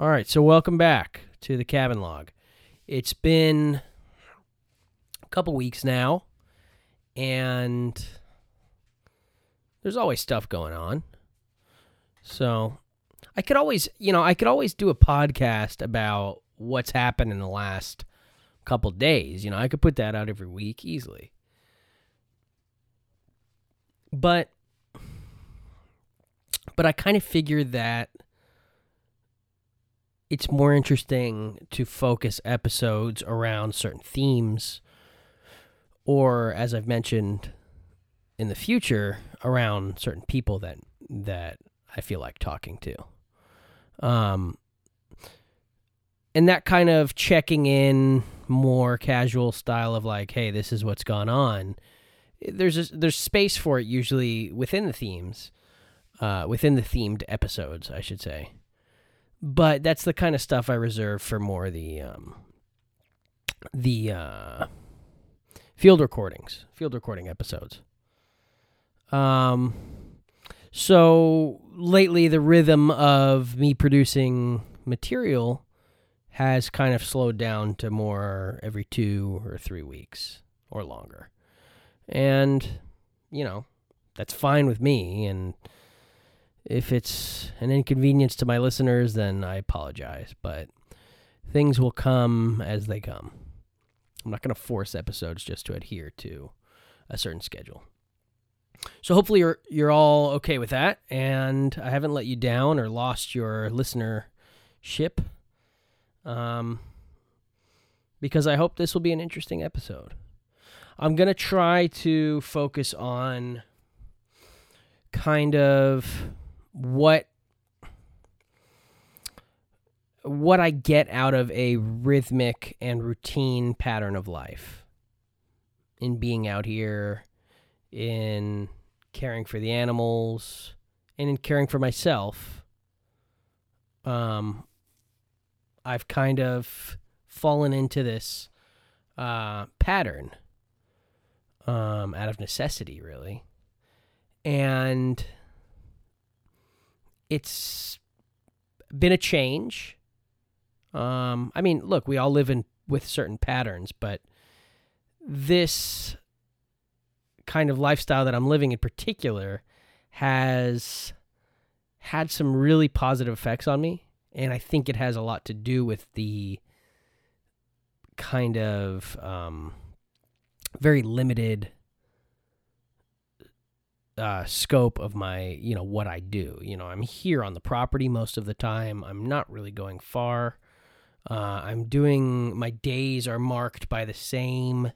All right, so welcome back to the cabin log. It's been a couple weeks now, and there's always stuff going on. So I could always, you know, I could always do a podcast about what's happened in the last couple days. You know, I could put that out every week easily. But but I kind of figured that it's more interesting to focus episodes around certain themes or as I've mentioned in the future around certain people that that I feel like talking to. Um and that kind of checking in more casual style of like hey this is what's gone on there's a, there's space for it usually within the themes uh, within the themed episodes i should say but that's the kind of stuff i reserve for more the um, the uh, field recordings field recording episodes um so lately the rhythm of me producing material has kind of slowed down to more every two or three weeks or longer. And, you know, that's fine with me. And if it's an inconvenience to my listeners, then I apologize. But things will come as they come. I'm not going to force episodes just to adhere to a certain schedule. So hopefully you're you're all okay with that, and I haven't let you down or lost your listenership um, because I hope this will be an interesting episode. I'm going to try to focus on kind of what what I get out of a rhythmic and routine pattern of life in being out here in caring for the animals and in caring for myself um I've kind of fallen into this uh, pattern um, out of necessity, really. And it's been a change. Um, I mean, look, we all live in with certain patterns, but this kind of lifestyle that I'm living in particular has had some really positive effects on me and I think it has a lot to do with the kind of um, very limited uh, scope of my, you know, what I do. You know, I'm here on the property most of the time. I'm not really going far. Uh, I'm doing my days are marked by the same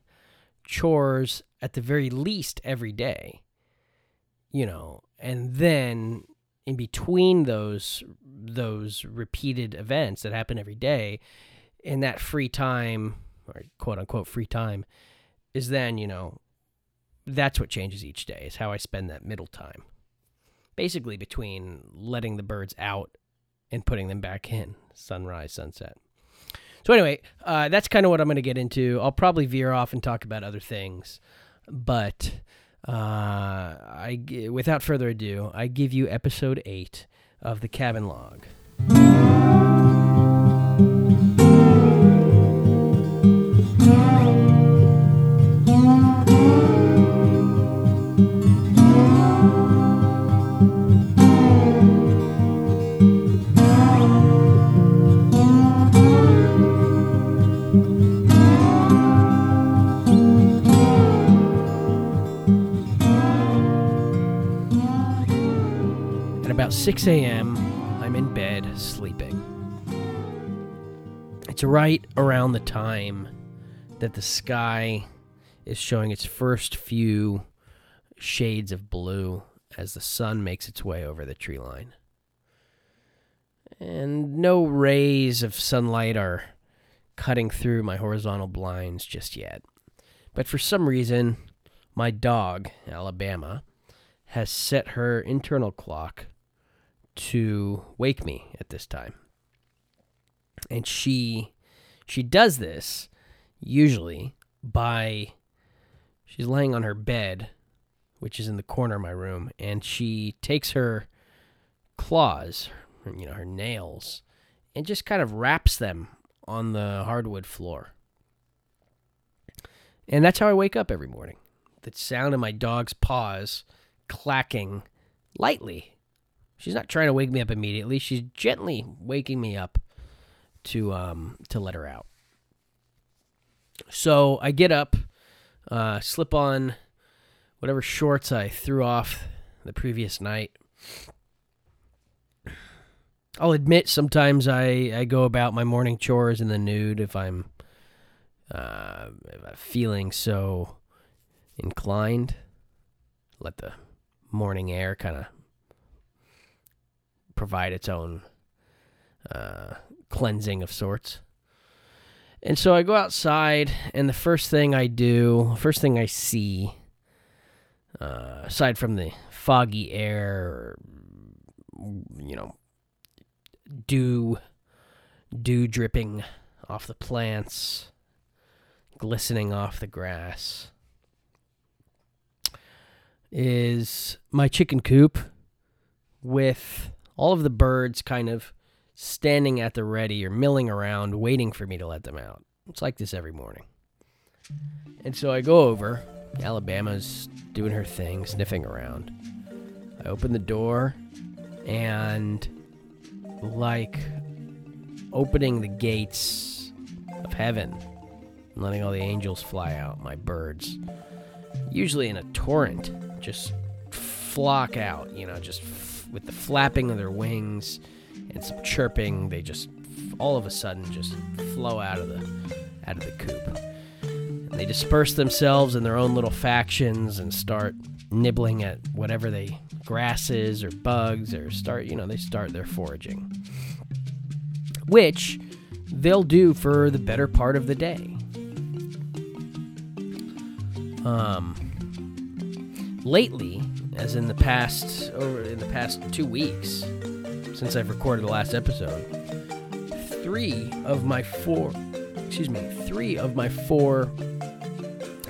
chores at the very least every day. You know, and then in between those those repeated events that happen every day in that free time or quote unquote free time is then you know that's what changes each day is how i spend that middle time. Basically between letting the birds out and putting them back in sunrise sunset. So anyway uh, that's kind of what i'm going to get into. I'll probably veer off and talk about other things but uh, I, without further ado, I give you episode eight of the Cabin Log. 6 a.m., I'm in bed sleeping. It's right around the time that the sky is showing its first few shades of blue as the sun makes its way over the tree line. And no rays of sunlight are cutting through my horizontal blinds just yet. But for some reason, my dog, Alabama, has set her internal clock to wake me at this time. And she she does this usually by she's laying on her bed, which is in the corner of my room, and she takes her claws, you know, her nails, and just kind of raps them on the hardwood floor. And that's how I wake up every morning. The sound of my dog's paws clacking lightly. She's not trying to wake me up immediately. She's gently waking me up to um to let her out. So I get up, uh, slip on whatever shorts I threw off the previous night. I'll admit sometimes I, I go about my morning chores in the nude if I'm uh, if I'm feeling so inclined. Let the morning air kind of provide its own uh, cleansing of sorts. And so I go outside, and the first thing I do, first thing I see, uh, aside from the foggy air, you know, dew, dew dripping off the plants, glistening off the grass, is my chicken coop with all of the birds kind of standing at the ready or milling around waiting for me to let them out. It's like this every morning. And so I go over. Alabama's doing her thing, sniffing around. I open the door, and like opening the gates of heaven and letting all the angels fly out, my birds, usually in a torrent, just flock out, you know, just with the flapping of their wings and some chirping, they just all of a sudden just flow out of the out of the coop. And they disperse themselves in their own little factions and start nibbling at whatever they grasses or bugs or start, you know, they start their foraging. Which they'll do for the better part of the day. Um lately, as in the past over in the past 2 weeks, since I've recorded the last episode, three of my four, excuse me, three of my four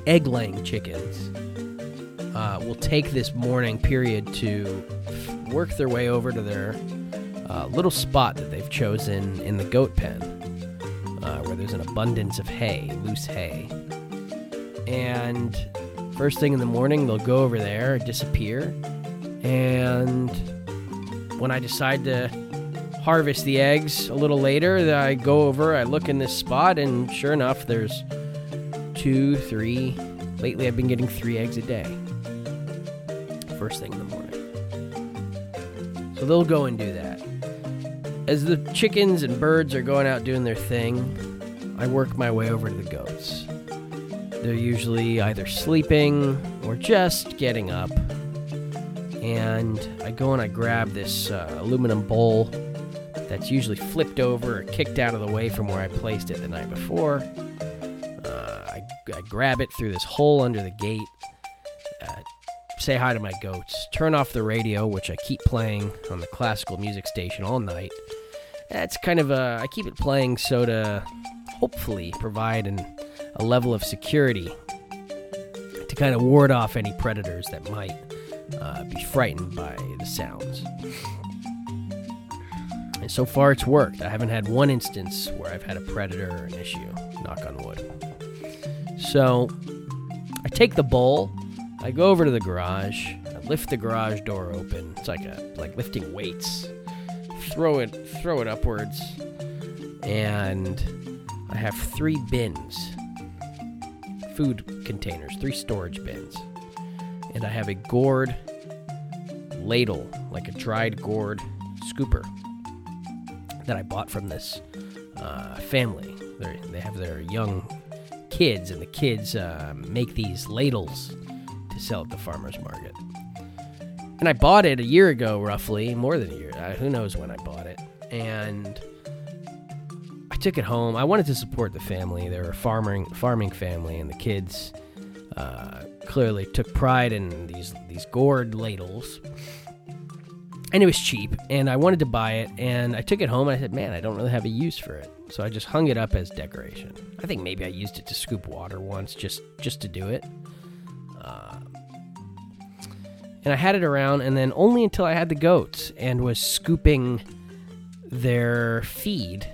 egg laying chickens uh, will take this morning period to work their way over to their uh, little spot that they've chosen in the goat pen, uh, where there's an abundance of hay, loose hay. And first thing in the morning, they'll go over there, and disappear, and when I decide to harvest the eggs a little later, I go over, I look in this spot, and sure enough, there's two, three. Lately, I've been getting three eggs a day. First thing in the morning. So they'll go and do that. As the chickens and birds are going out doing their thing, I work my way over to the goats. They're usually either sleeping or just getting up and I go and I grab this uh, aluminum bowl that's usually flipped over or kicked out of the way from where I placed it the night before. Uh, I, I, grab it through this hole under the gate, uh, say hi to my goats, turn off the radio, which I keep playing on the classical music station all night. That's kind of a, I keep it playing so to hopefully provide an, a level of security to kind of ward off any predators that might uh, be frightened by the sounds. And so far, it's worked. I haven't had one instance where I've had a predator or an issue. Knock on wood. So, I take the bowl. I go over to the garage. I lift the garage door open. It's like a like lifting weights. Throw it, throw it upwards, and I have three bins, food containers, three storage bins and I have a gourd ladle, like a dried gourd scooper, that I bought from this uh, family. They're, they have their young kids, and the kids uh, make these ladles to sell at the farmer's market. And I bought it a year ago, roughly, more than a year. Uh, who knows when I bought it. And took it home. I wanted to support the family. They were a farming farming family, and the kids uh, clearly took pride in these these gourd ladles. And it was cheap, and I wanted to buy it, and I took it home, and I said, "Man, I don't really have a use for it." So I just hung it up as decoration. I think maybe I used it to scoop water once, just just to do it. Uh, and I had it around, and then only until I had the goats and was scooping their feed,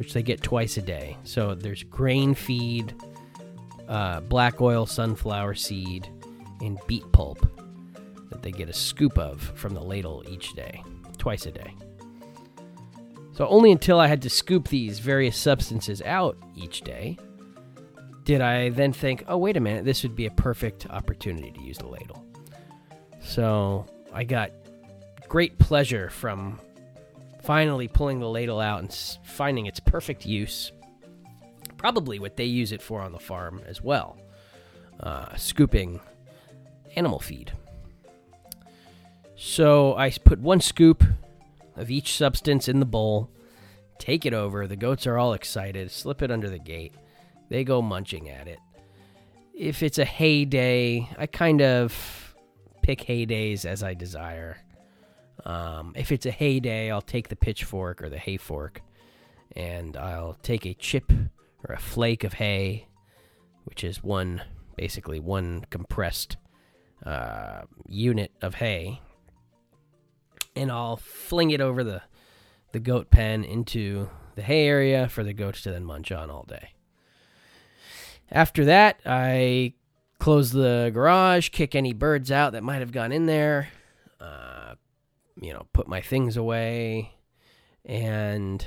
which they get twice a day. So there's grain feed, uh, black oil sunflower seed, and beet pulp that they get a scoop of from the ladle each day, twice a day. So only until I had to scoop these various substances out each day did I then think, oh, wait a minute, this would be a perfect opportunity to use the ladle. So I got great pleasure from finally pulling the ladle out and finding its perfect use. Probably what they use it for on the farm as well uh, scooping animal feed. So I put one scoop of each substance in the bowl, take it over. The goats are all excited, slip it under the gate. They go munching at it. If it's a hay day, I kind of pick hay days as I desire. Um, if it's a hay day, I'll take the pitchfork or the hay fork and I'll take a chip or a flake of hay, which is one, basically one compressed uh, unit of hay, and I'll fling it over the the goat pen into the hay area for the goats to then munch on all day. After that, I close the garage, kick any birds out that might have gone in there, uh, you know, put my things away, and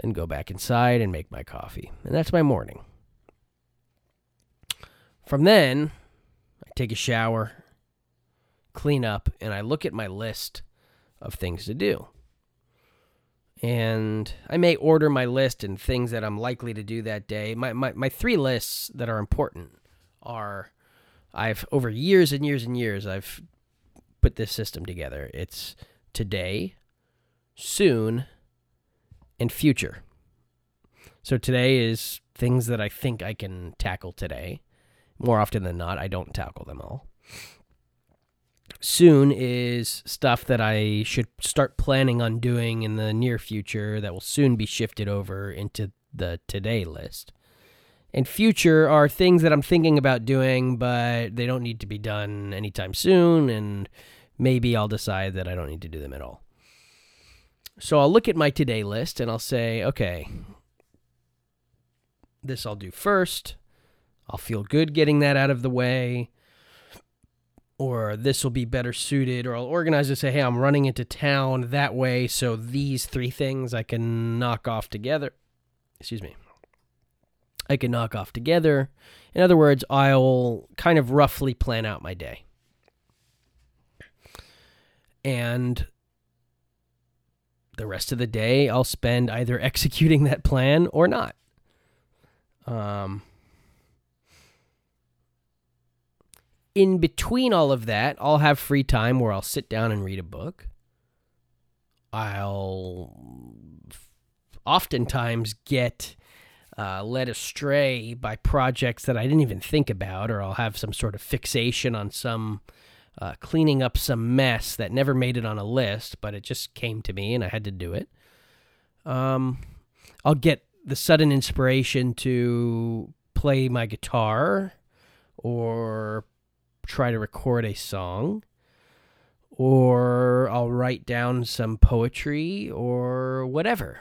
then go back inside and make my coffee. And that's my morning. From then, I take a shower, clean up, and I look at my list of things to do. And I may order my list and things that I'm likely to do that day. My, my, my three lists that are important are I've, over years and years and years, I've put this system together. It's today, soon, and future. So today is things that I think I can tackle today. More often than not, I don't tackle them all soon is stuff that I should start planning on doing in the near future that will soon be shifted over into the today list. And future are things that I'm thinking about doing, but they don't need to be done anytime soon, and maybe I'll decide that I don't need to do them at all. So I'll look at my today list and I'll say, okay, this I'll do first. I'll feel good getting that out of the way or this will be better suited, or I'll organize to say, hey, I'm running into town that way, so these three things I can knock off together. Excuse me. I can knock off together. In other words, I'll kind of roughly plan out my day. And the rest of the day, I'll spend either executing that plan or not. Um, in between all of that, I'll have free time where I'll sit down and read a book. I'll oftentimes get uh, led astray by projects that I didn't even think about, or I'll have some sort of fixation on some uh, cleaning up some mess that never made it on a list, but it just came to me and I had to do it. Um, I'll get the sudden inspiration to play my guitar or try to record a song, or I'll write down some poetry or whatever.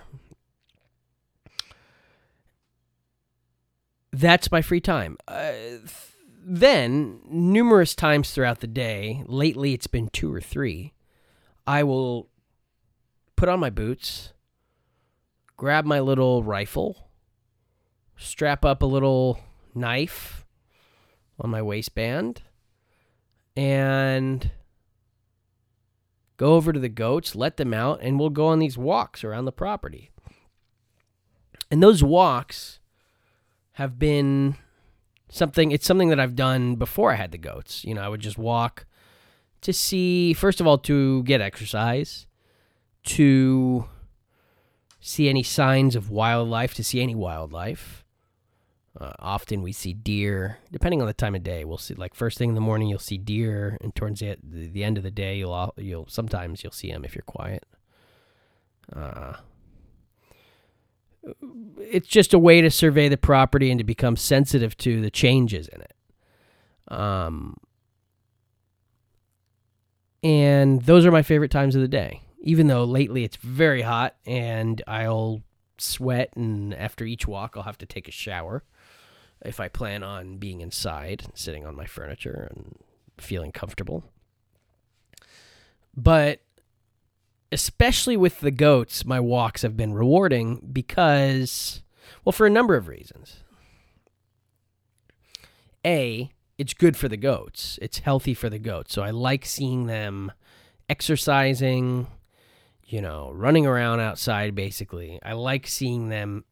That's my free time. Uh, then, numerous times throughout the day, lately it's been two or three, I will put on my boots, grab my little rifle, strap up a little knife on my waistband, and go over to the goats, let them out, and we'll go on these walks around the property. And those walks have been something, it's something that I've done before I had the goats. You know, I would just walk to see, first of all, to get exercise, to see any signs of wildlife, to see any wildlife. Uh, often we see deer, depending on the time of day. We'll see like first thing in the morning you'll see deer, and towards the, the end of the day you'll you'll sometimes you'll see them if you're quiet. Uh, it's just a way to survey the property and to become sensitive to the changes in it. Um, and those are my favorite times of the day. even though lately it's very hot and I'll sweat, and after each walk, I'll have to take a shower if I plan on being inside, sitting on my furniture and feeling comfortable. But especially with the goats, my walks have been rewarding because, well, for a number of reasons. A, it's good for the goats. It's healthy for the goats. So I like seeing them exercising, you know, running around outside basically. I like seeing them,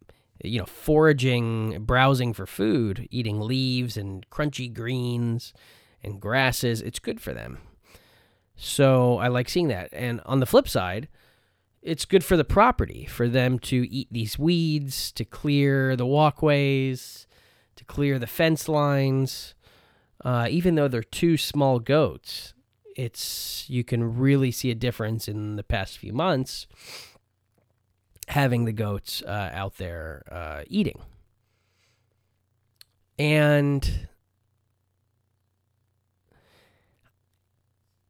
you know, foraging, browsing for food, eating leaves and crunchy greens and grasses. It's good for them. So I like seeing that. And on the flip side, it's good for the property for them to eat these weeds, to clear the walkways, to clear the fence lines. Uh, even though they're two small goats, it's you can really see a difference in the past few months having the goats uh, out there uh, eating. And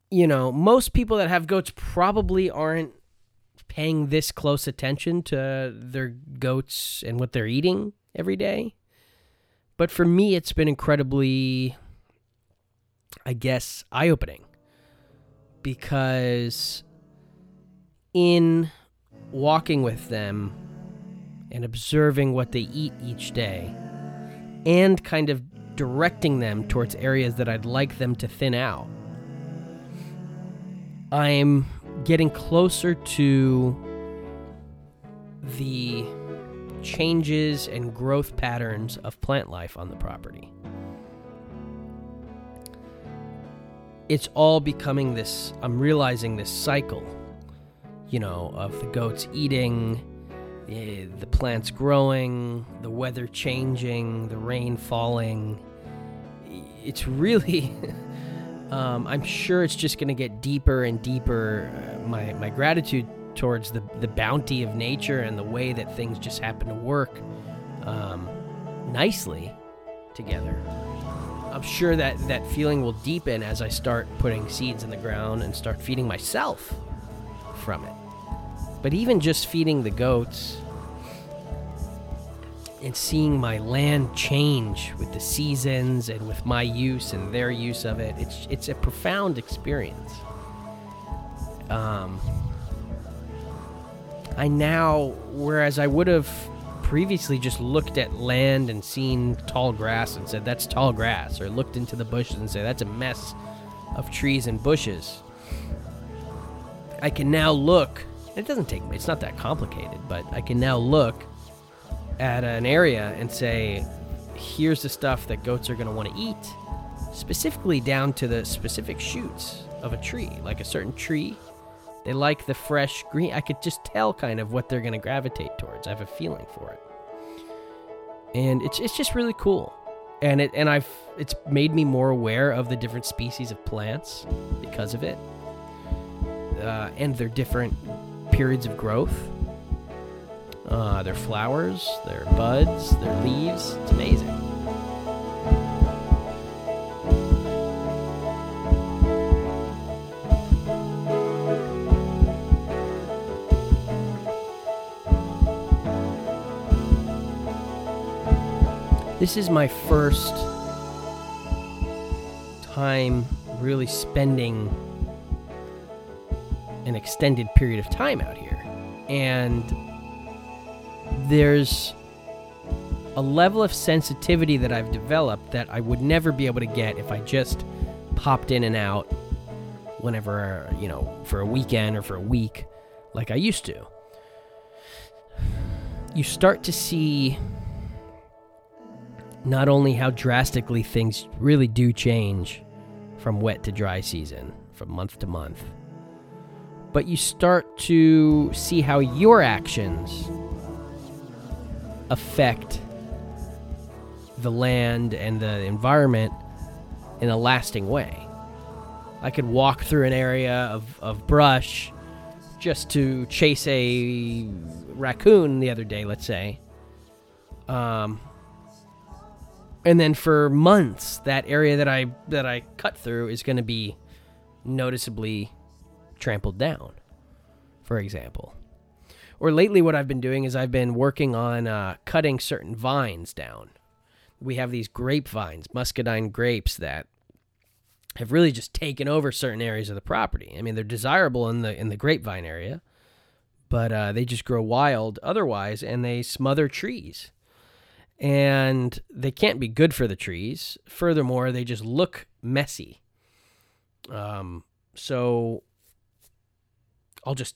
you know, most people that have goats probably aren't paying this close attention to their goats and what they're eating every day. But for me, it's been incredibly, I guess, eye opening because in walking with them and observing what they eat each day and kind of directing them towards areas that I'd like them to thin out, I'm getting closer to the changes and growth patterns of plant life on the property. it's all becoming this i'm realizing this cycle you know of the goats eating eh, the plants growing the weather changing the rain falling it's really um, i'm sure it's just going to get deeper and deeper uh, my, my gratitude towards the, the bounty of nature and the way that things just happen to work um, nicely together I'm sure that that feeling will deepen as I start putting seeds in the ground and start feeding myself from it. But even just feeding the goats and seeing my land change with the seasons and with my use and their use of it, it's it's a profound experience. Um, I now, whereas I would have previously just looked at land and seen tall grass and said that's tall grass, or looked into the bushes and said that's a mess of trees and bushes. I can now look. It doesn't take. It's not that complicated, but I can now look at an area and say, here's the stuff that goats are going to want to eat, specifically down to the specific shoots of a tree, like a certain tree they like the fresh green. I could just tell kind of what they're going to gravitate towards. I have a feeling for it. And it's it's just really cool. And it and I've it's made me more aware of the different species of plants because of it. Uh, and their different periods of growth. Uh, their flowers, their buds, their leaves. It's amazing. This is my first time really spending an extended period of time out here. And there's a level of sensitivity that I've developed that I would never be able to get if I just popped in and out whenever, you know, for a weekend or for a week like I used to. You start to see not only how drastically things really do change from wet to dry season, from month to month, but you start to see how your actions affect the land and the environment in a lasting way. I could walk through an area of, of brush just to chase a raccoon the other day, let's say. Um, and then for months that area that I that I cut through is going to be noticeably trampled down. for example. Or lately, what I've been doing is I've been working on uh, cutting certain vines down. We have these grapevines, muscadine grapes, that have really just taken over certain areas of the property. I mean, they're desirable in the in the grapevine area, but uh, they just grow wild otherwise, and they smother trees, and they can't be good for the trees. Furthermore, they just look messy. Um, so I'll just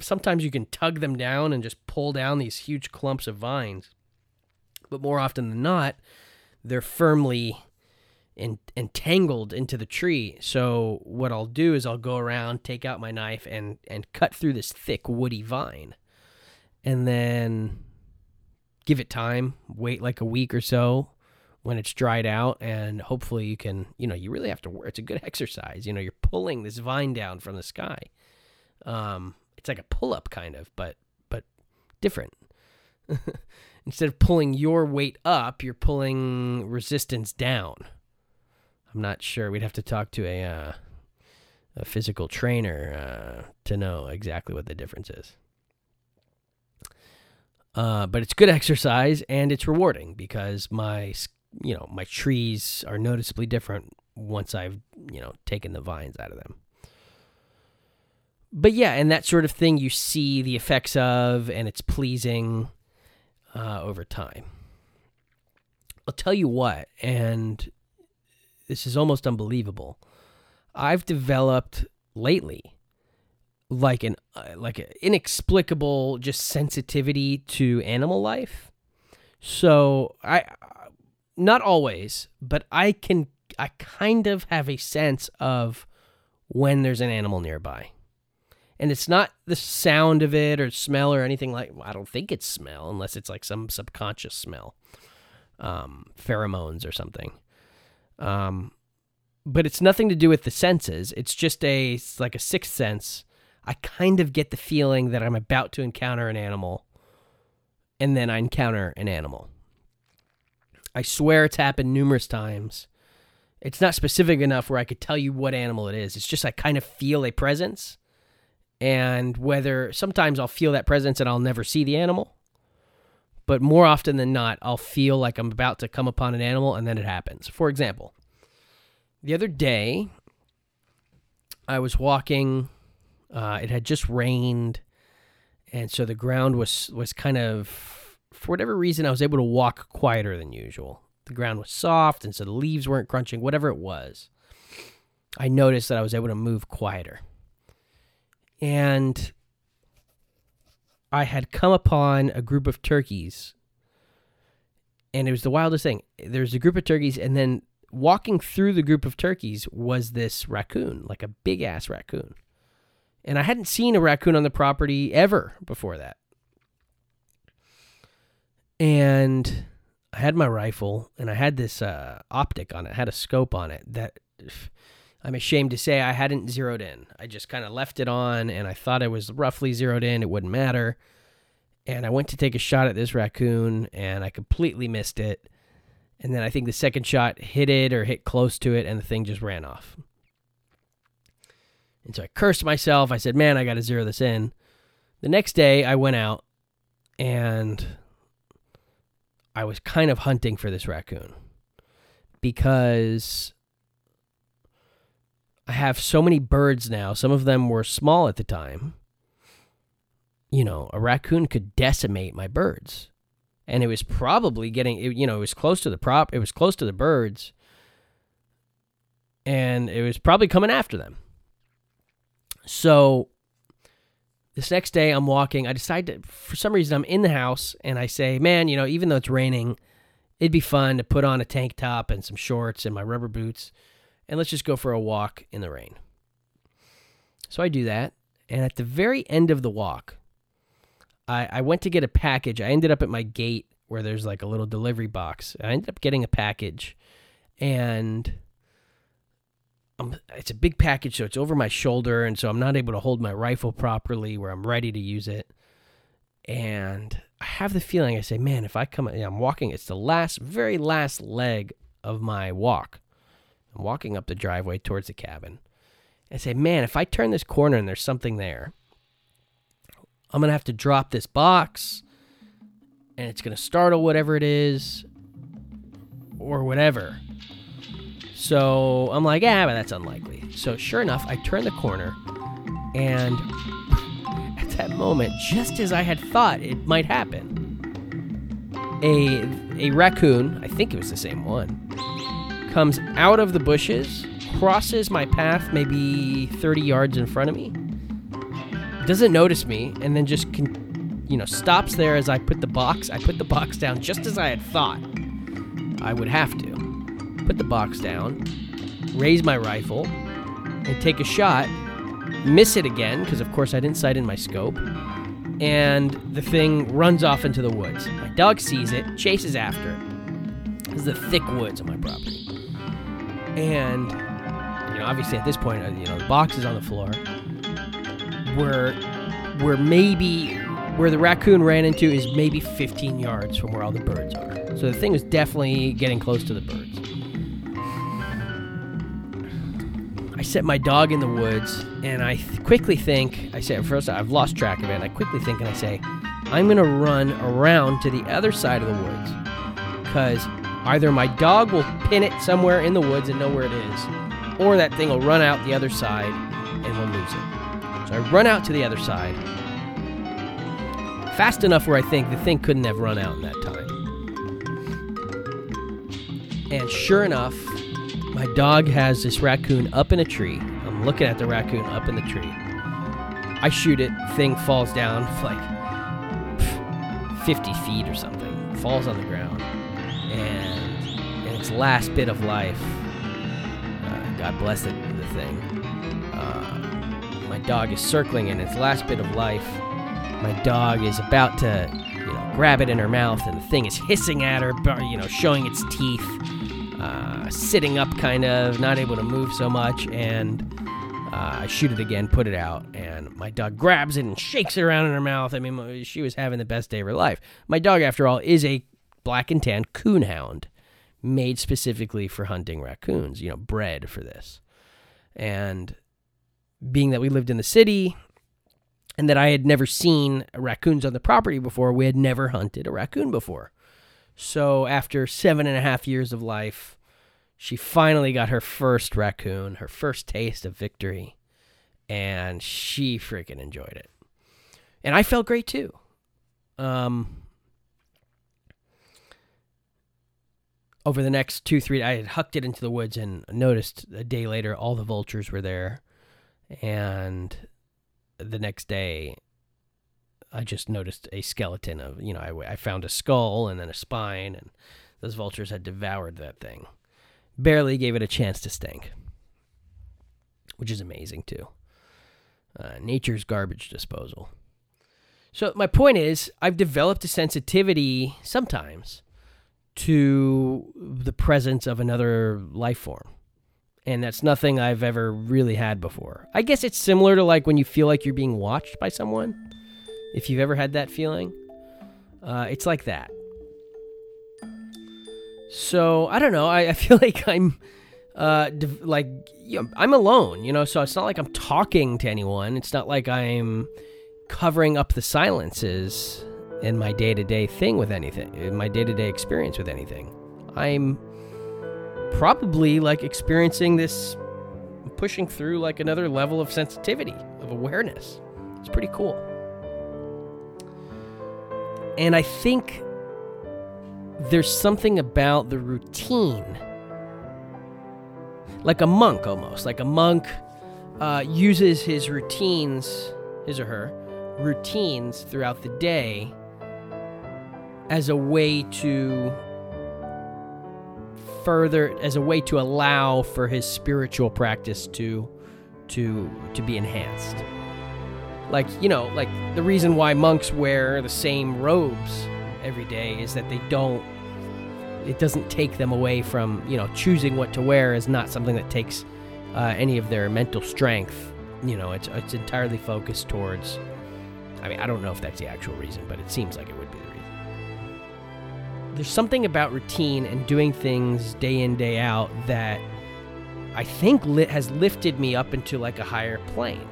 sometimes you can tug them down and just pull down these huge clumps of vines, but more often than not, they're firmly en- entangled into the tree. So what I'll do is I'll go around, take out my knife, and and cut through this thick woody vine, and then give it time. Wait like a week or so when it's dried out, and hopefully you can. You know, you really have to. It's a good exercise. You know, you're pulling this vine down from the sky. Um, it's like a pull up kind of, but but different. Instead of pulling your weight up, you're pulling resistance down. I'm not sure. We'd have to talk to a uh, a physical trainer uh, to know exactly what the difference is. Uh, but it's good exercise and it's rewarding because my you know my trees are noticeably different once I've you know taken the vines out of them. But yeah, and that sort of thing you see the effects of, and it's pleasing uh, over time. I'll tell you what, and this is almost unbelievable. I've developed lately like an uh, like an inexplicable just sensitivity to animal life. So I not always, but I can I kind of have a sense of when there's an animal nearby. And it's not the sound of it or smell or anything like I don't think it's smell unless it's like some subconscious smell. Um, pheromones or something. Um, but it's nothing to do with the senses. It's just a it's like a sixth sense. I kind of get the feeling that I'm about to encounter an animal, and then I encounter an animal. I swear it's happened numerous times. It's not specific enough where I could tell you what animal it is. It's just I kind of feel a presence, and whether sometimes I'll feel that presence and I'll never see the animal, but more often than not, I'll feel like I'm about to come upon an animal, and then it happens. For example, the other day, I was walking. Uh, it had just rained, and so the ground was was kind of, for whatever reason, I was able to walk quieter than usual. The ground was soft, and so the leaves weren't crunching. Whatever it was, I noticed that I was able to move quieter, and I had come upon a group of turkeys, and it was the wildest thing. There's a group of turkeys, and then walking through the group of turkeys was this raccoon, like a big ass raccoon. And I hadn't seen a raccoon on the property ever before that. And I had my rifle and I had this uh, optic on it, I had a scope on it that I'm ashamed to say I hadn't zeroed in. I just kind of left it on and I thought I was roughly zeroed in. It wouldn't matter. And I went to take a shot at this raccoon and I completely missed it and then I think the second shot hit it or hit close to it, and the thing just ran off. And so I cursed myself. I said, man, I got to zero this in. The next day, I went out and I was kind of hunting for this raccoon because I have so many birds now. Some of them were small at the time. You know, a raccoon could decimate my birds. And it was probably getting you know it was close to the prop it was close to the birds. And it was probably coming after them. So this next day i'm walking. I decide to for some reason i'm in the house and i say man you know even though it's raining it'd be fun to put on a tank top and some shorts and my rubber boots and let's just go for a walk in the rain so i do that and at the very end of the walk I, I went to get a package. I ended up at my gate where there's like a little delivery box. I ended up getting a package, and it's a big package, so it's over my shoulder, and so I'm not able to hold my rifle properly where I'm ready to use it. And I have the feeling I say, man, if I come, I'm walking. It's the last, very last leg of my walk. I'm walking up the driveway towards the cabin. I say, man, if I turn this corner and there's something there, I'm going to have to drop this box and it's going to startle whatever it is or whatever. So I'm like, yeah, but that's unlikely. So sure enough, I turn the corner and at that moment, just as I had thought it might happen, a a raccoon, I think it was the same one, comes out of the bushes, crosses my path maybe 30 yards in front of me, doesn't notice me, and then just con- you know stops there as I put the box. I put the box down just as I had thought I would have to. Put the box down, raise my rifle, and take a shot. Miss it again because of course I didn't sight in my scope and the thing runs off into the woods. My dog sees it, chases after it. This is the thick woods on my property. And, you know, obviously at this point, uh, you know, the box is on the floor. Where, where maybe, where the raccoon ran into is maybe 15 yards from where all the birds are. So the thing is definitely getting close to the birds. I set my dog in the woods, and I th- quickly think, I say, first, I've lost track of it, and I quickly think, and I say, I'm going to run around to the other side of the woods. Because either my dog will pin it somewhere in the woods and know where it is, or that thing will run out the other side and we'll lose it. So I run out to the other side, fast enough where I think the thing couldn't have run out in that time. And sure enough, my dog has this raccoon up in a tree. I'm looking at the raccoon up in the tree. I shoot it, thing falls down like 50 feet or something, falls on the ground, and in its last bit of life, uh, God bless it, the thing. Uh, my dog is circling in its last bit of life. My dog is about to, you know, grab it in her mouth, and the thing is hissing at her, you know, showing its teeth uh, sitting up, kind of, not able to move so much, and uh, I shoot it again, put it out, and my dog grabs it and shakes it around in her mouth. I mean, she was having the best day of her life. My dog, after all, is a black and tan coonhound made specifically for hunting raccoons, you know, bred for this. And being that we lived in the city and that I had never seen raccoons on the property before, we had never hunted a raccoon before. So after seven and a half years of life, she finally got her first raccoon, her first taste of victory, and she freaking enjoyed it. And I felt great too. Um, over the next two, three, I had hucked it into the woods and noticed a day later all the vultures were there. And the next day, I just noticed a skeleton of, you know, I, I found a skull and then a spine, and those vultures had devoured that thing. Barely gave it a chance to stink, which is amazing too. Uh, nature's garbage disposal. So, my point is, I've developed a sensitivity sometimes to the presence of another life form. And that's nothing I've ever really had before. I guess it's similar to like when you feel like you're being watched by someone if you've ever had that feeling. Uh, it's like that. So I don't know. I, I feel like I'm uh, div- like you know, I'm alone, you know. So it's not like I'm talking to anyone. It's not like I'm covering up the silences in my day to day thing with anything, in my day to day experience with anything. I'm probably like experiencing this, pushing through like another level of sensitivity, of awareness. It's pretty cool. And I think there's something about the routine, like a monk almost, like a monk uh, uses his routines, his or her routines throughout the day as a way to further as a way to allow for his spiritual practice to to to be enhanced. Like you know like the reason why monks wear the same robes every day is that they don't it doesn't take them away from you know choosing what to wear is not something that takes uh, any of their mental strength. You know it's it's entirely focused towards i mean i don't know if that's the actual reason but it seems like it would be there's something about routine and doing things day in day out that i think has lifted me up into like a higher plane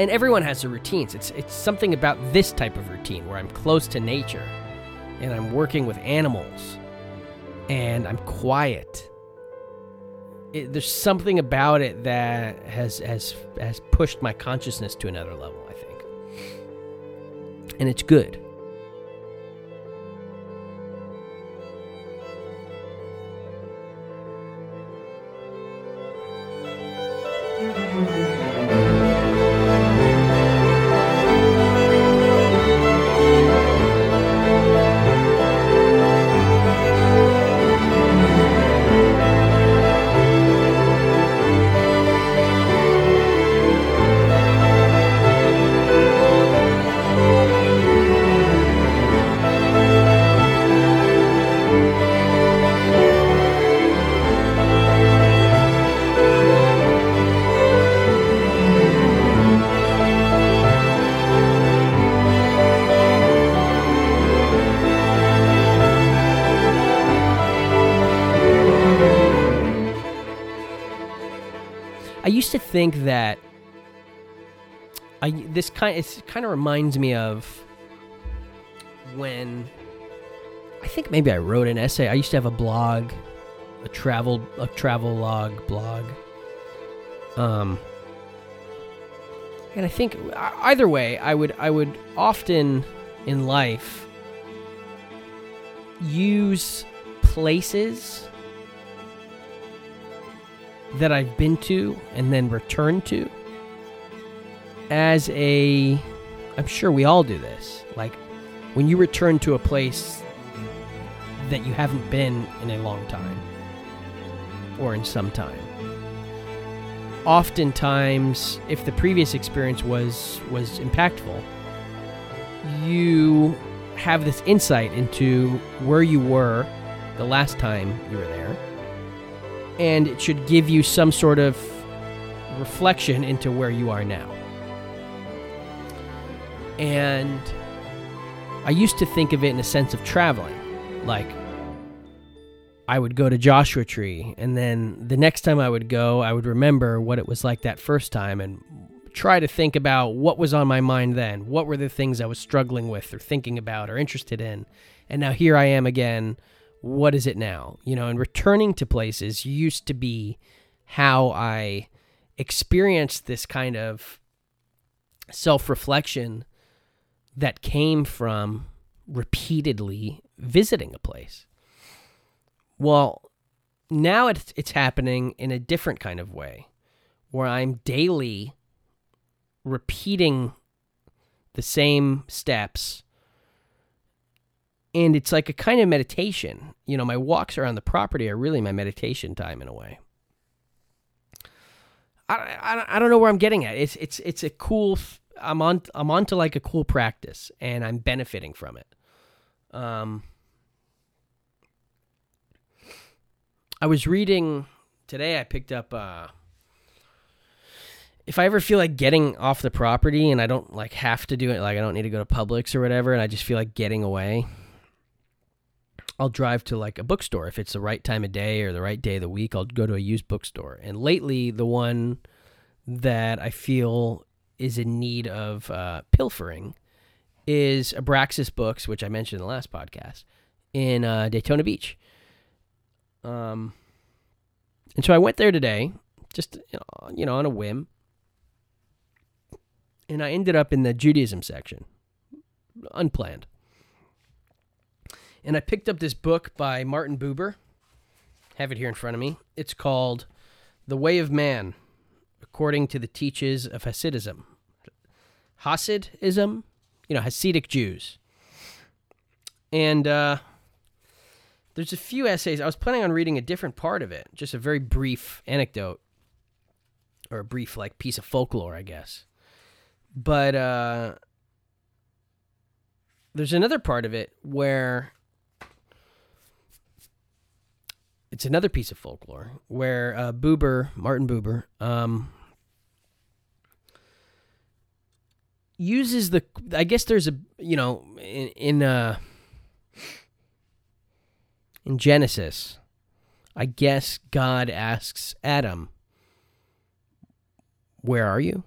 and everyone has their routines. It's it's something about this type of routine where I'm close to nature and I'm working with animals and I'm quiet. It, there's something about it that has has has pushed my consciousness to another level, I think. And it's good. Think that I this kind it kind of reminds me of when I think maybe I wrote an essay. I used to have a blog, a travel a travel log blog. Um and I think either way, I would I would often in life use places that I've been to and then returned to as a I'm sure we all do this. Like when you return to a place that you haven't been in a long time or in some time. Oftentimes, if the previous experience was was impactful, you have this insight into where you were the last time you were there and it should give you some sort of reflection into where you are now. And I used to think of it in a sense of traveling. Like, I would go to Joshua Tree, and then the next time I would go, I would remember what it was like that first time and try to think about what was on my mind then. What were the things I was struggling with, or thinking about, or interested in. And now here I am again what is it now? You know, and returning to places used to be how I experienced this kind of self reflection that came from repeatedly visiting a place. Well, now it's, it's happening in a different kind of way where I'm daily repeating the same steps and it's like a kind of meditation. You know, my walks around the property are really my meditation time in a way. I, I, I don't know where I'm getting at. It's it's it's a cool. I'm on I'm on to like a cool practice, and I'm benefiting from it. Um, I was reading today. I picked up. Uh, if I ever feel like getting off the property and I don't like have to do it, like I don't need to go to Publix or whatever, and I just feel like getting away, I'll drive to like a bookstore if it's the right time of day or the right day of the week. I'll go to a used bookstore. And lately, the one that I feel is in need of uh, pilfering is Abraxas Books, which I mentioned in the last podcast, in uh, Daytona Beach. Um, and so I went there today, just you know, on a whim, and I ended up in the Judaism section, unplanned and I picked up this book by Martin Buber. Have it here in front of me. It's called The Way of Man, according to the teachings of Hasidism. Hasidism, you know, Hasidic Jews. And uh, there's a few essays. I was planning on reading a different part of it, just a very brief anecdote or a brief like piece of folklore, I guess. But uh, there's another part of it where it's another piece of folklore where uh, Buber, Martin Buber, um, uses the. I guess there's a you know in in uh, in Genesis, I guess God asks Adam, "Where are you?"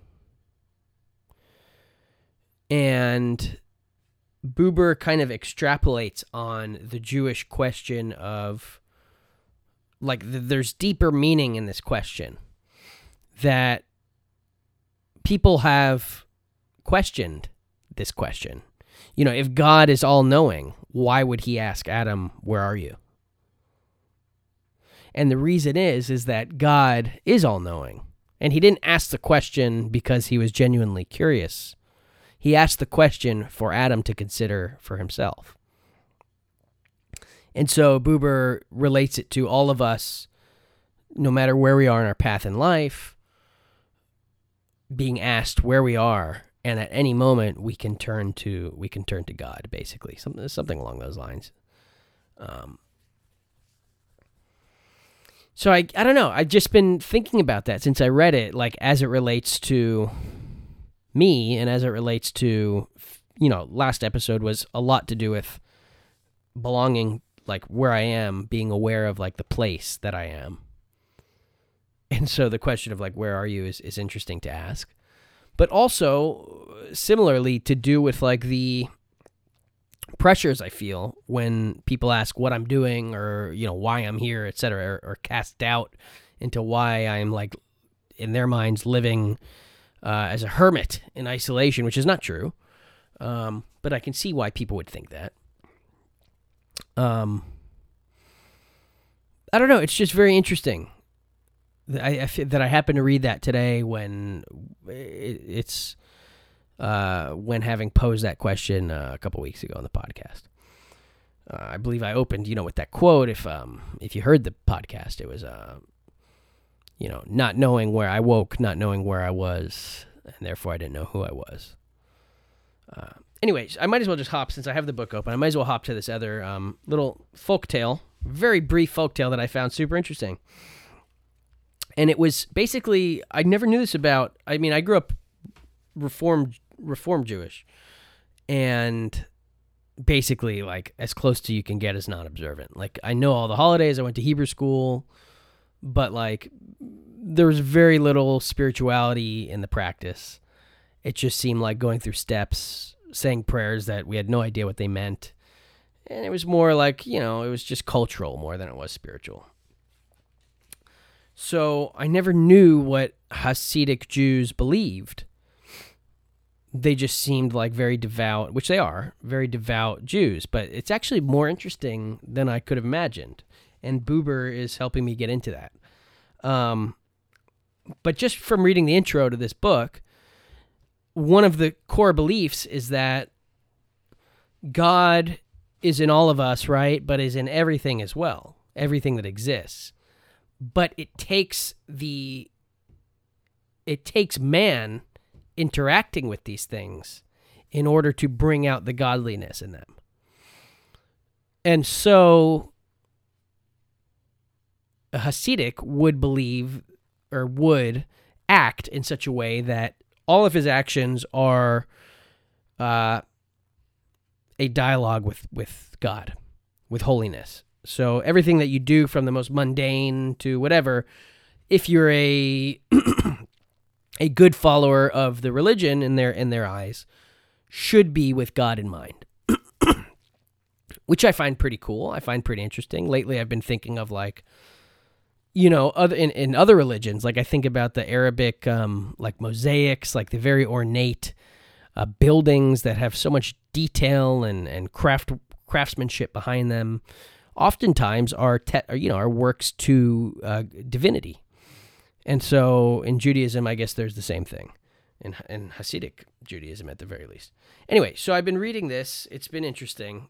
And Buber kind of extrapolates on the Jewish question of like th- there's deeper meaning in this question that people have questioned this question. You know, if God is all knowing, why would he ask Adam, "Where are you?" And the reason is is that God is all knowing. And he didn't ask the question because he was genuinely curious. He asked the question for Adam to consider for himself. And so Buber relates it to all of us, no matter where we are in our path in life, being asked where we are, and at any moment we can turn to we can turn to God, basically, something something along those lines. Um, so I I don't know. I've just been thinking about that since I read it, like as it relates to me and as it relates to you know, last episode was a lot to do with belonging like where I am, being aware of like the place that I am. And so the question of like where are you is, is interesting to ask. But also similarly to do with like the pressures I feel when people ask what I'm doing or you know why I'm here, etc., or, or cast doubt into why I'm like in their minds living uh, as a hermit in isolation, which is not true. Um, but I can see why people would think that. Um, I don't know. It's just very interesting. I, I that I happened to read that today when it, it's uh, when having posed that question uh, a couple weeks ago on the podcast. Uh, I believe I opened, you know, with that quote. If um, if you heard the podcast, it was, uh, you know, not knowing where I woke, not knowing where I was, and therefore I didn't know who I was. Uh, anyways, I might as well just hop since I have the book open. I might as well hop to this other um, little folk tale, very brief folk tale that I found super interesting. And it was basically I never knew this about. I mean, I grew up reformed reformed Jewish, and basically like as close to you can get as non-observant. Like I know all the holidays. I went to Hebrew school, but like there was very little spirituality in the practice. It just seemed like going through steps, saying prayers that we had no idea what they meant. And it was more like, you know, it was just cultural more than it was spiritual. So I never knew what Hasidic Jews believed they just seemed like very devout, which they are, very devout Jews. But it's actually more interesting than I could have imagined. And Buber is helping me get into that. Um, but just from reading the intro to this book, one of the core beliefs is that God is in all of us, right? But is in everything as well, everything that exists. But it takes the, it takes man interacting with these things in order to bring out the godliness in them. And so a Hasidic would believe or would act in such a way that all of his actions are uh, a dialogue with, with God, with holiness. So everything that you do from the most mundane to whatever, if you're a a good follower of the religion in their in their eyes should be with God in mind. Which I find pretty cool. I find pretty interesting. Lately I've been thinking of like you know, other in, in other religions, like I think about the Arabic um like mosaics, like the very ornate uh, buildings that have so much detail and and craft craftsmanship behind them oftentimes are te- you know are works to uh, divinity and so in Judaism, I guess there's the same thing. In, in Hasidic Judaism, at the very least. Anyway, so I've been reading this. It's been interesting.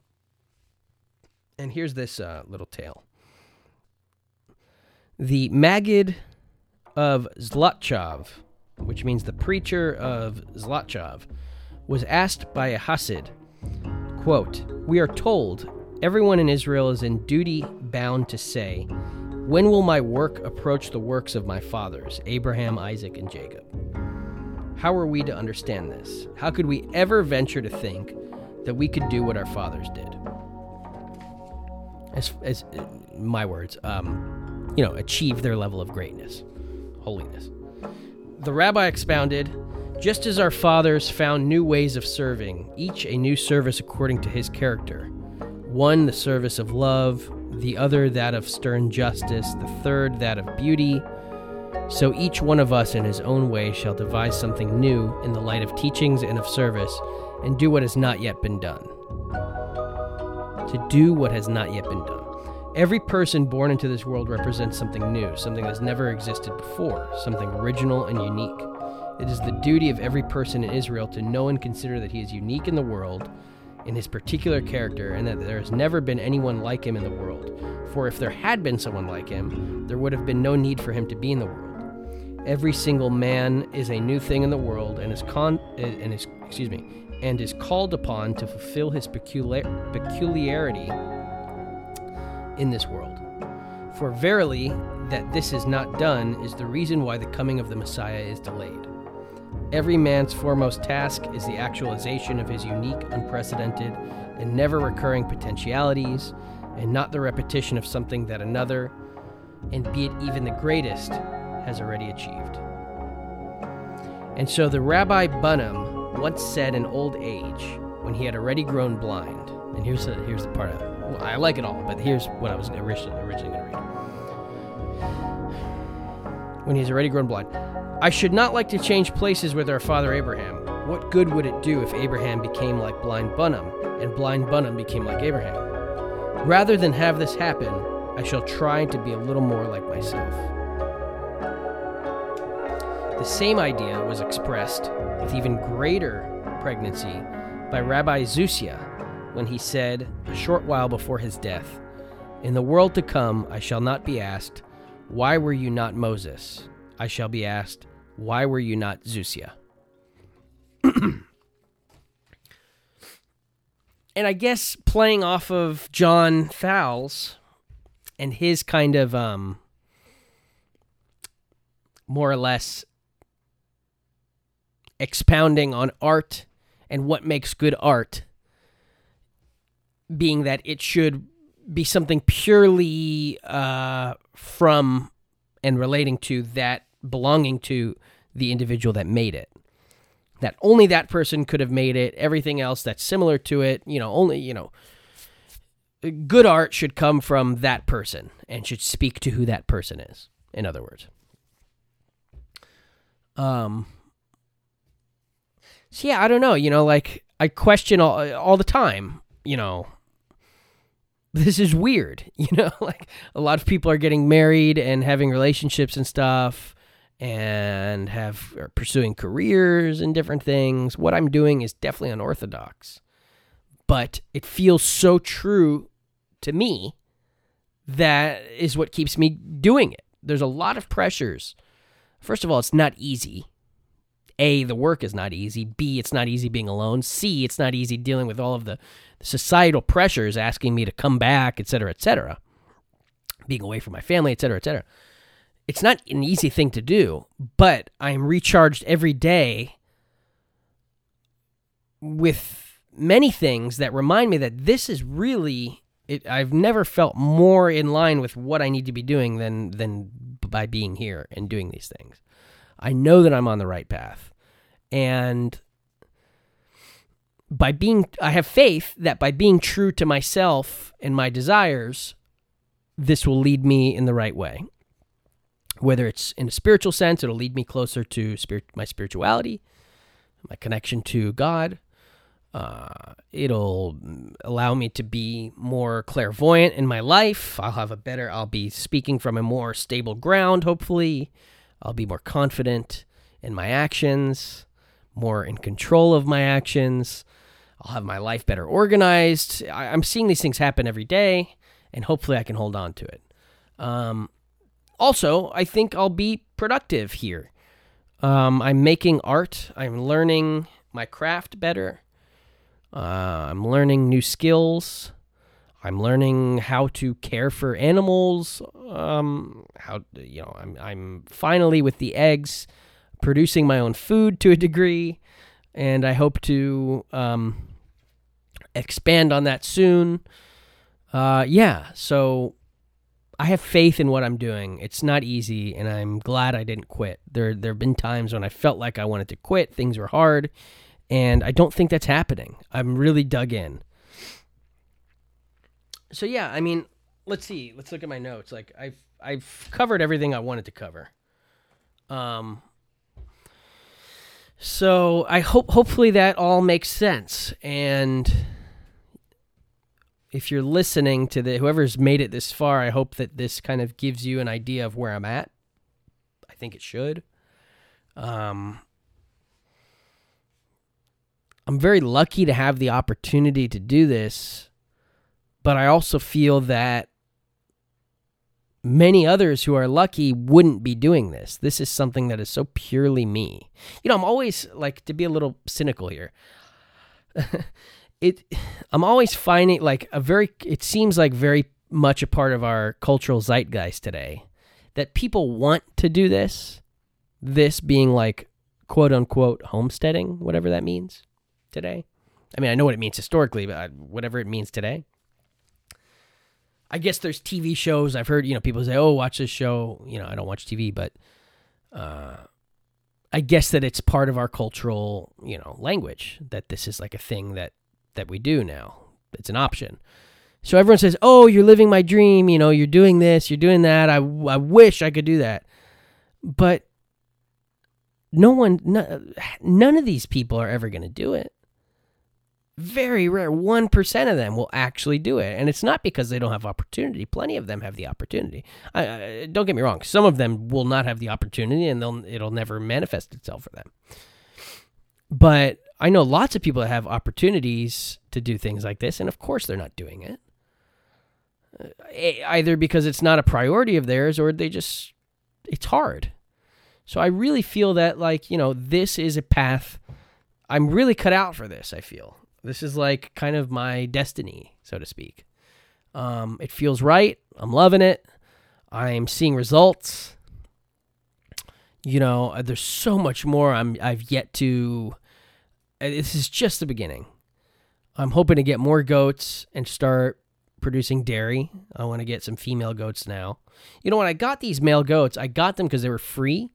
And here's this uh, little tale. The Maggid of Zlotchov, which means the preacher of Zlotchov, was asked by a Hasid, quote, We are told everyone in Israel is in duty bound to say, when will my work approach the works of my fathers, Abraham, Isaac, and Jacob? How are we to understand this? How could we ever venture to think that we could do what our fathers did? As, as my words, um, you know, achieve their level of greatness, holiness. The rabbi expounded Just as our fathers found new ways of serving, each a new service according to his character one the service of love, the other that of stern justice, the third that of beauty. So each one of us in his own way shall devise something new in the light of teachings and of service, and do what has not yet been done. To do what has not yet been done. Every person born into this world represents something new, something that's never existed before, something original and unique. It is the duty of every person in Israel to know and consider that he is unique in the world in his particular character, and that there has never been anyone like him in the world. For if there had been someone like him, there would have been no need for him to be in the world. Every single man is a new thing in the world, and is con and is excuse me, and is called upon to fulfill his peculiar, peculiarity in this world. For verily, that this is not done is the reason why the coming of the Messiah is delayed. Every man's foremost task is the actualization of his unique, unprecedented, and never recurring potentialities, and not the repetition of something that another, and be it even the greatest, has already achieved. And so the Rabbi Bunam once said in old age, when he had already grown blind, and here's the, here's the part of it. I like it all, but here's what I was originally, originally going to read. When he's already grown blind. I should not like to change places with our father Abraham. What good would it do if Abraham became like blind Bunam and blind Bunam became like Abraham? Rather than have this happen, I shall try to be a little more like myself. The same idea was expressed with even greater pregnancy by Rabbi Zusia when he said, a short while before his death, In the world to come I shall not be asked, Why were you not Moses? I shall be asked, why were you not Zusia? and I guess playing off of John Fowles and his kind of um more or less expounding on art and what makes good art being that it should be something purely uh, from and relating to that belonging to the individual that made it. That only that person could have made it. Everything else that's similar to it, you know, only, you know, good art should come from that person and should speak to who that person is, in other words. Um, so yeah, I don't know, you know, like I question all, all the time, you know, this is weird, you know, like a lot of people are getting married and having relationships and stuff and have are pursuing careers and different things. What I'm doing is definitely unorthodox, but it feels so true to me that is what keeps me doing it. There's a lot of pressures. First of all, it's not easy. A, the work is not easy. B, it's not easy being alone. C, it's not easy dealing with all of the societal pressures asking me to come back, et cetera, et cetera. Being away from my family, et cetera, et cetera it's not an easy thing to do, but I'm recharged every day with many things that remind me that this is really it, I've never felt more in line with what I need to be doing than than by being here and doing these things. I know that I'm on the right path. And by being I have faith that by being true to myself and my desires, this will lead me in the right way whether it's in a spiritual sense, it'll lead me closer to spirit, my spirituality, my connection to God. Uh, it'll allow me to be more clairvoyant in my life. I'll have a better, I'll be speaking from a more stable ground, hopefully. I'll be more confident in my actions, more in control of my actions. I'll have my life better organized. I, am seeing these things happen every day, and hopefully I can hold on to it. Um, also, I think I'll be productive here. Um, I'm making art. I'm learning my craft better. Uh, I'm learning new skills. I'm learning how to care for animals. Um, how you know, I'm I'm finally with the eggs, producing my own food to a degree, and I hope to um, expand on that soon. Uh, yeah, so I have faith in what I'm doing. It's not easy, and I'm glad I didn't quit. There, there have been times when I felt like I wanted to quit. Things were hard, and I don't think that's happening. I'm really dug in. So yeah, I mean, let's see. Let's look at my notes. Like I've I've covered everything I wanted to cover. Um. So I hope hopefully that all makes sense and if you're listening to the whoever's made it this far, I hope that this kind of gives you an idea of where I'm at. I think it should. Um, I'm very lucky to have the opportunity to do this, but I also feel that many others who are lucky wouldn't be doing this. This is something that is so purely me. You know, I'm always like to be a little cynical here. it I'm always finding like a very it seems like very much a part of our cultural zeitgeist today that people want to do this this being like quote unquote homesteading whatever that means today i mean i know what it means historically but whatever it means today i guess there's tv shows i've heard you know people say oh watch this show you know i don't watch tv but uh i guess that it's part of our cultural you know language that this is like a thing that that we do now. It's an option. So everyone says, "Oh, you're living my dream. You know, you're doing this, you're doing that. I, I wish I could do that." But no one, none of these people are ever going to do it. Very rare. 1% of them will actually do it. And it's not because they don't have opportunity. Plenty of them have the opportunity. I, I, don't get me wrong. Some of them will not have the opportunity and they'll, it'll never manifest itself for them. But I know lots of people that have opportunities to do things like this, and of course they're not doing it. Uh, either because it's not a priority of theirs or they just, it's hard. So I really feel that, like, you know, this is a path. I'm really cut out for this, I feel. This is like kind of my destiny, so to speak. Um, it feels right. I'm loving it. I'm seeing results. You know, uh, there's so much more I'm I've yet to uh, this is just the beginning. I'm hoping to get more goats and start producing dairy. I want to get some female goats now. You know, when I got these male goats, I got them because they were free.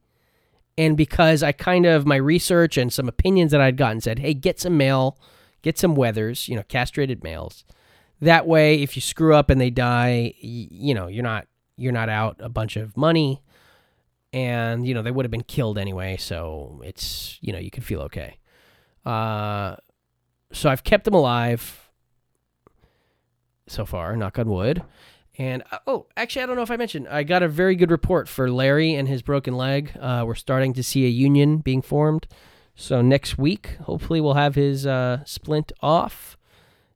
And because I kind of, my research and some opinions that I'd gotten said, hey, get some male, get some wethers, you know, castrated males. That way, if you screw up and they die, you know, you're not, you're not out a bunch of money. And, you know, they would have been killed anyway. So it's, you know, you can feel okay. Uh, so I've kept them alive so far, knock on wood. And uh, oh, actually, I don't know if I mentioned, I got a very good report for Larry and his broken leg. Uh, we're starting to see a union being formed. So next week, hopefully, we'll have his uh, splint off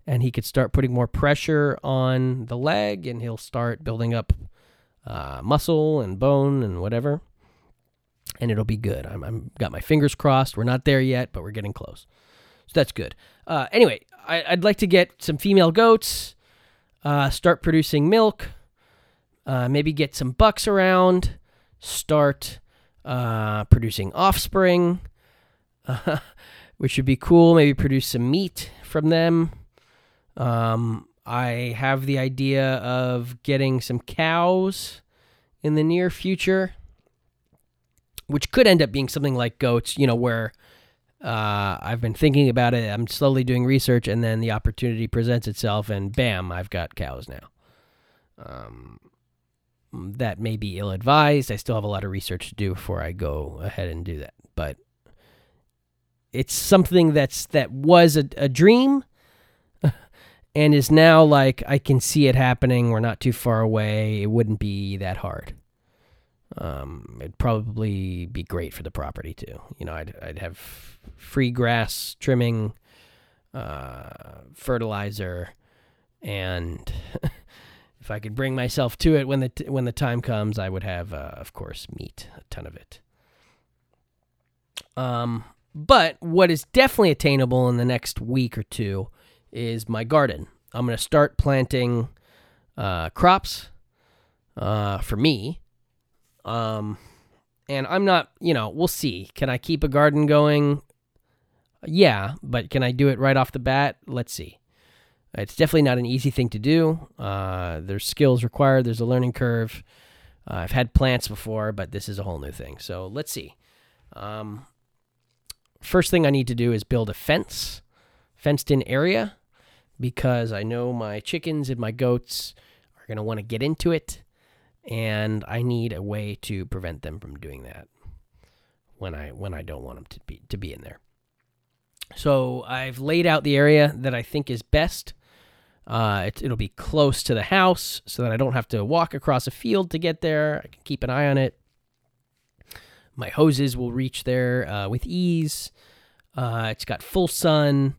and he could start putting more pressure on the leg and he'll start building up uh, muscle and bone and whatever and it'll be good. I'm, I'm got my fingers crossed. We're not there yet, but we're getting close. So that's good. Uh, anyway, I, would like to get some female goats, uh, start producing milk, uh, maybe get some bucks around, start uh, producing offspring, which would be cool. Maybe produce some meat from them. Um, I have the idea of getting some cows in the near future which could end up being something like goats, you know, where uh, I've been thinking about it. I'm slowly doing research, and then the opportunity presents itself, and bam, I've got cows now. Um, that may be ill advised. I still have a lot of research to do before I go ahead and do that. But it's something that's that was a, a dream and is now like I can see it happening. We're not too far away. It wouldn't be that hard. Um, it'd probably be great for the property too. You know, I'd I'd have free grass trimming, uh, fertilizer, and if I could bring myself to it when the t- when the time comes, I would have, uh, of course, meat, a ton of it. Um, but what is definitely attainable in the next week or two is my garden. I'm going to start planting uh, crops uh, for me um, and I'm not, you know, we'll see. Can I keep a garden going? Yeah, but can I do it right off the bat? Let's see. It's definitely not an easy thing to do. Uh, there's skills required. There's a learning curve. I've had plants before, but this is a whole new thing. So let's see. Um, first thing I need to do is build a fence, fenced in area, because I know my chickens and my goats are going to want to get into it, and I need a way to prevent them from doing that when I when I don't want them to be to be in there. So I've laid out the area that I think is best. Uh, it, it'll be close to the house so that I don't have to walk across a field to get there. I can keep an eye on it. My hoses will reach there uh, with ease. Uh, it's got full sun.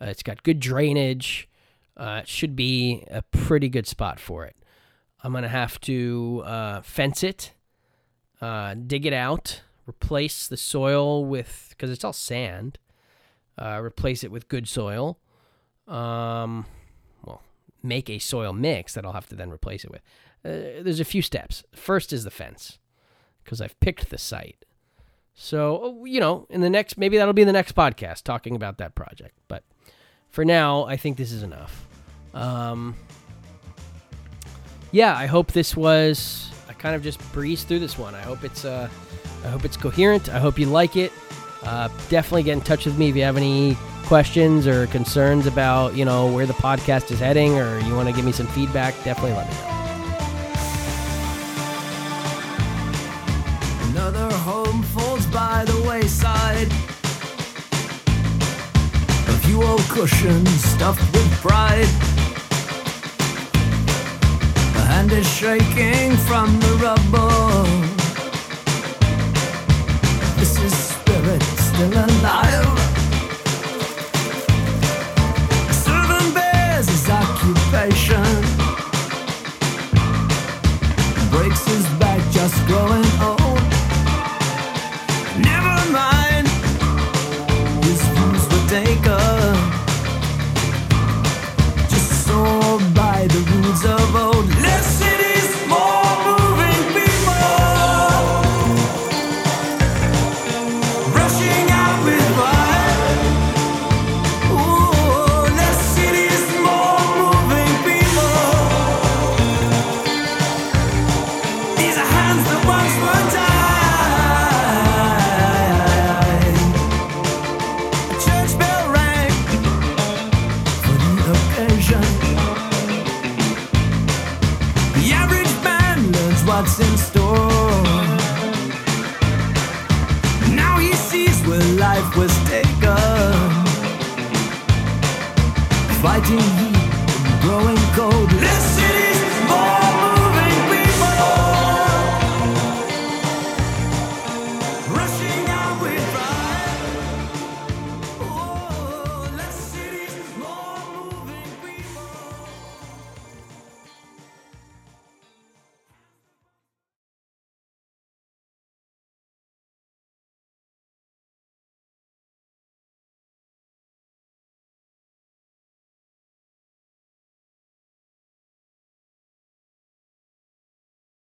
Uh, it's got good drainage. Uh, it should be a pretty good spot for it. I'm going to have to uh, fence it, dig it out, replace the soil with, because it's all sand, replace it with good soil. Um, make a soil mix that I'll have to then replace it with. Uh, there's a few steps. First is the fence, because I've picked the site. So, oh, you know, in the next, maybe that'll be the next podcast talking about that project. But for now, I think this is enough. Um, yeah, I hope this was. I kind of just breezed through this one. I hope it's. Uh, I hope it's coherent. I hope you like it. Uh, definitely get in touch with me if you have any questions or concerns about, you know, where the podcast is heading or you want to give me some feedback, definitely let me know. Old cushions stuffed with pride. The hand is shaking from the rubble. This is spirit still alive.